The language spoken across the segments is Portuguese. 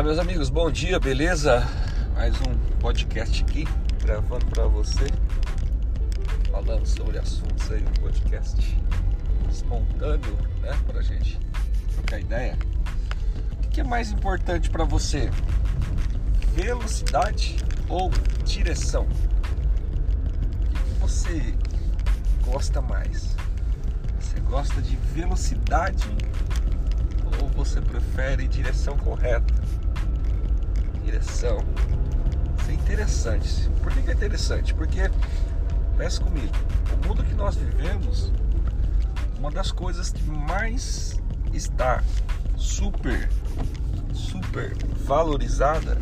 Fala meus amigos, bom dia, beleza? Mais um podcast aqui, gravando para você, falando sobre assuntos aí, um podcast espontâneo, né, pra gente trocar ideia. O que é mais importante para você? Velocidade ou direção? O que você gosta mais? Você gosta de velocidade ou você prefere direção correta? Direção. Isso é interessante. Por que é interessante? Porque, pensa comigo, o mundo que nós vivemos, uma das coisas que mais está super, super valorizada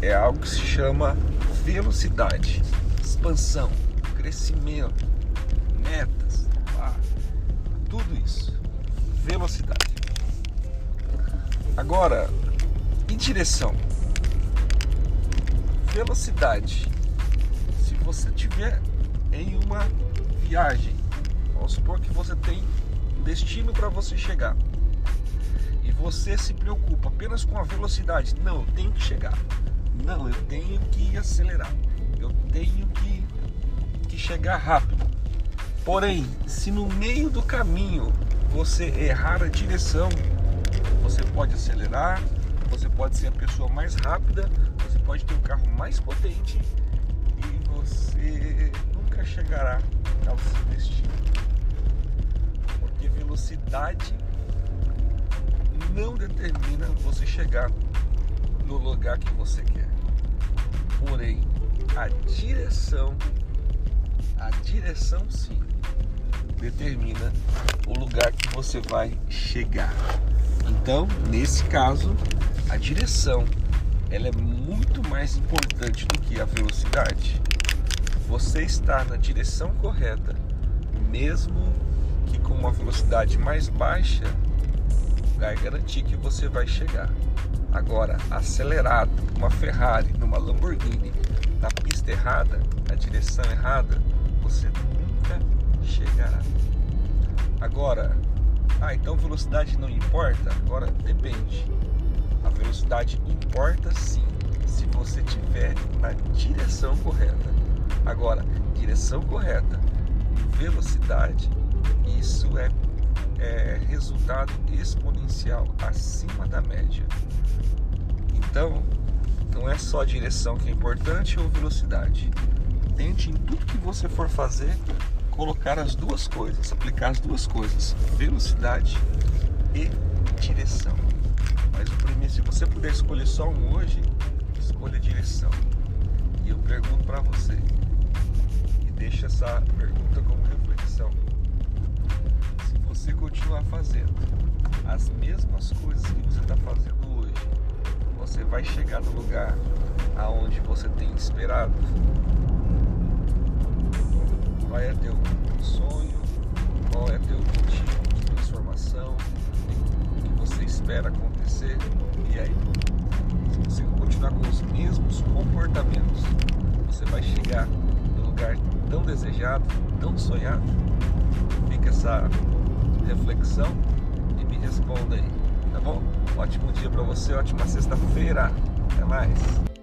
é algo que se chama velocidade, expansão, crescimento, metas, tudo isso. Velocidade. Agora, em direção. Velocidade. Se você tiver em uma viagem, vamos supor que você tem destino para você chegar. E você se preocupa apenas com a velocidade. Não, eu tenho que chegar. Não, eu tenho que acelerar. Eu tenho que, que chegar rápido. Porém, se no meio do caminho você errar a direção, você pode acelerar, você pode ser a pessoa mais rápida, você pode ter o um carro mais potente e você nunca chegará ao seu destino. Porque velocidade não determina você chegar no lugar que você quer. Porém, a direção, a direção sim, determina o lugar que você vai chegar. Então, nesse caso, a direção ela é muito mais importante do que a velocidade. Você está na direção correta, mesmo que com uma velocidade mais baixa, vai garantir que você vai chegar. Agora, acelerado, uma Ferrari, numa Lamborghini, na pista errada, na direção errada, você nunca chegará. Agora, ah, então velocidade não importa? Agora depende. Velocidade importa sim, se você estiver na direção correta. Agora, direção correta e velocidade, isso é, é resultado exponencial acima da média. Então, não é só direção que é importante ou velocidade. Tente em tudo que você for fazer colocar as duas coisas, aplicar as duas coisas, velocidade e direção. Mas o você puder escolher só um hoje, escolha direção. E eu pergunto para você, e deixa essa pergunta como reflexão. Se você continuar fazendo as mesmas coisas que você está fazendo hoje, você vai chegar no lugar aonde você tem esperado? Qual é teu sonho? Qual é teu objetivo de transformação? Você espera acontecer? E aí? Se você continuar com os mesmos comportamentos, você vai chegar no lugar tão desejado, tão sonhado? Fica essa reflexão e me responda aí, tá bom? Ótimo dia para você, ótima sexta-feira. Até mais.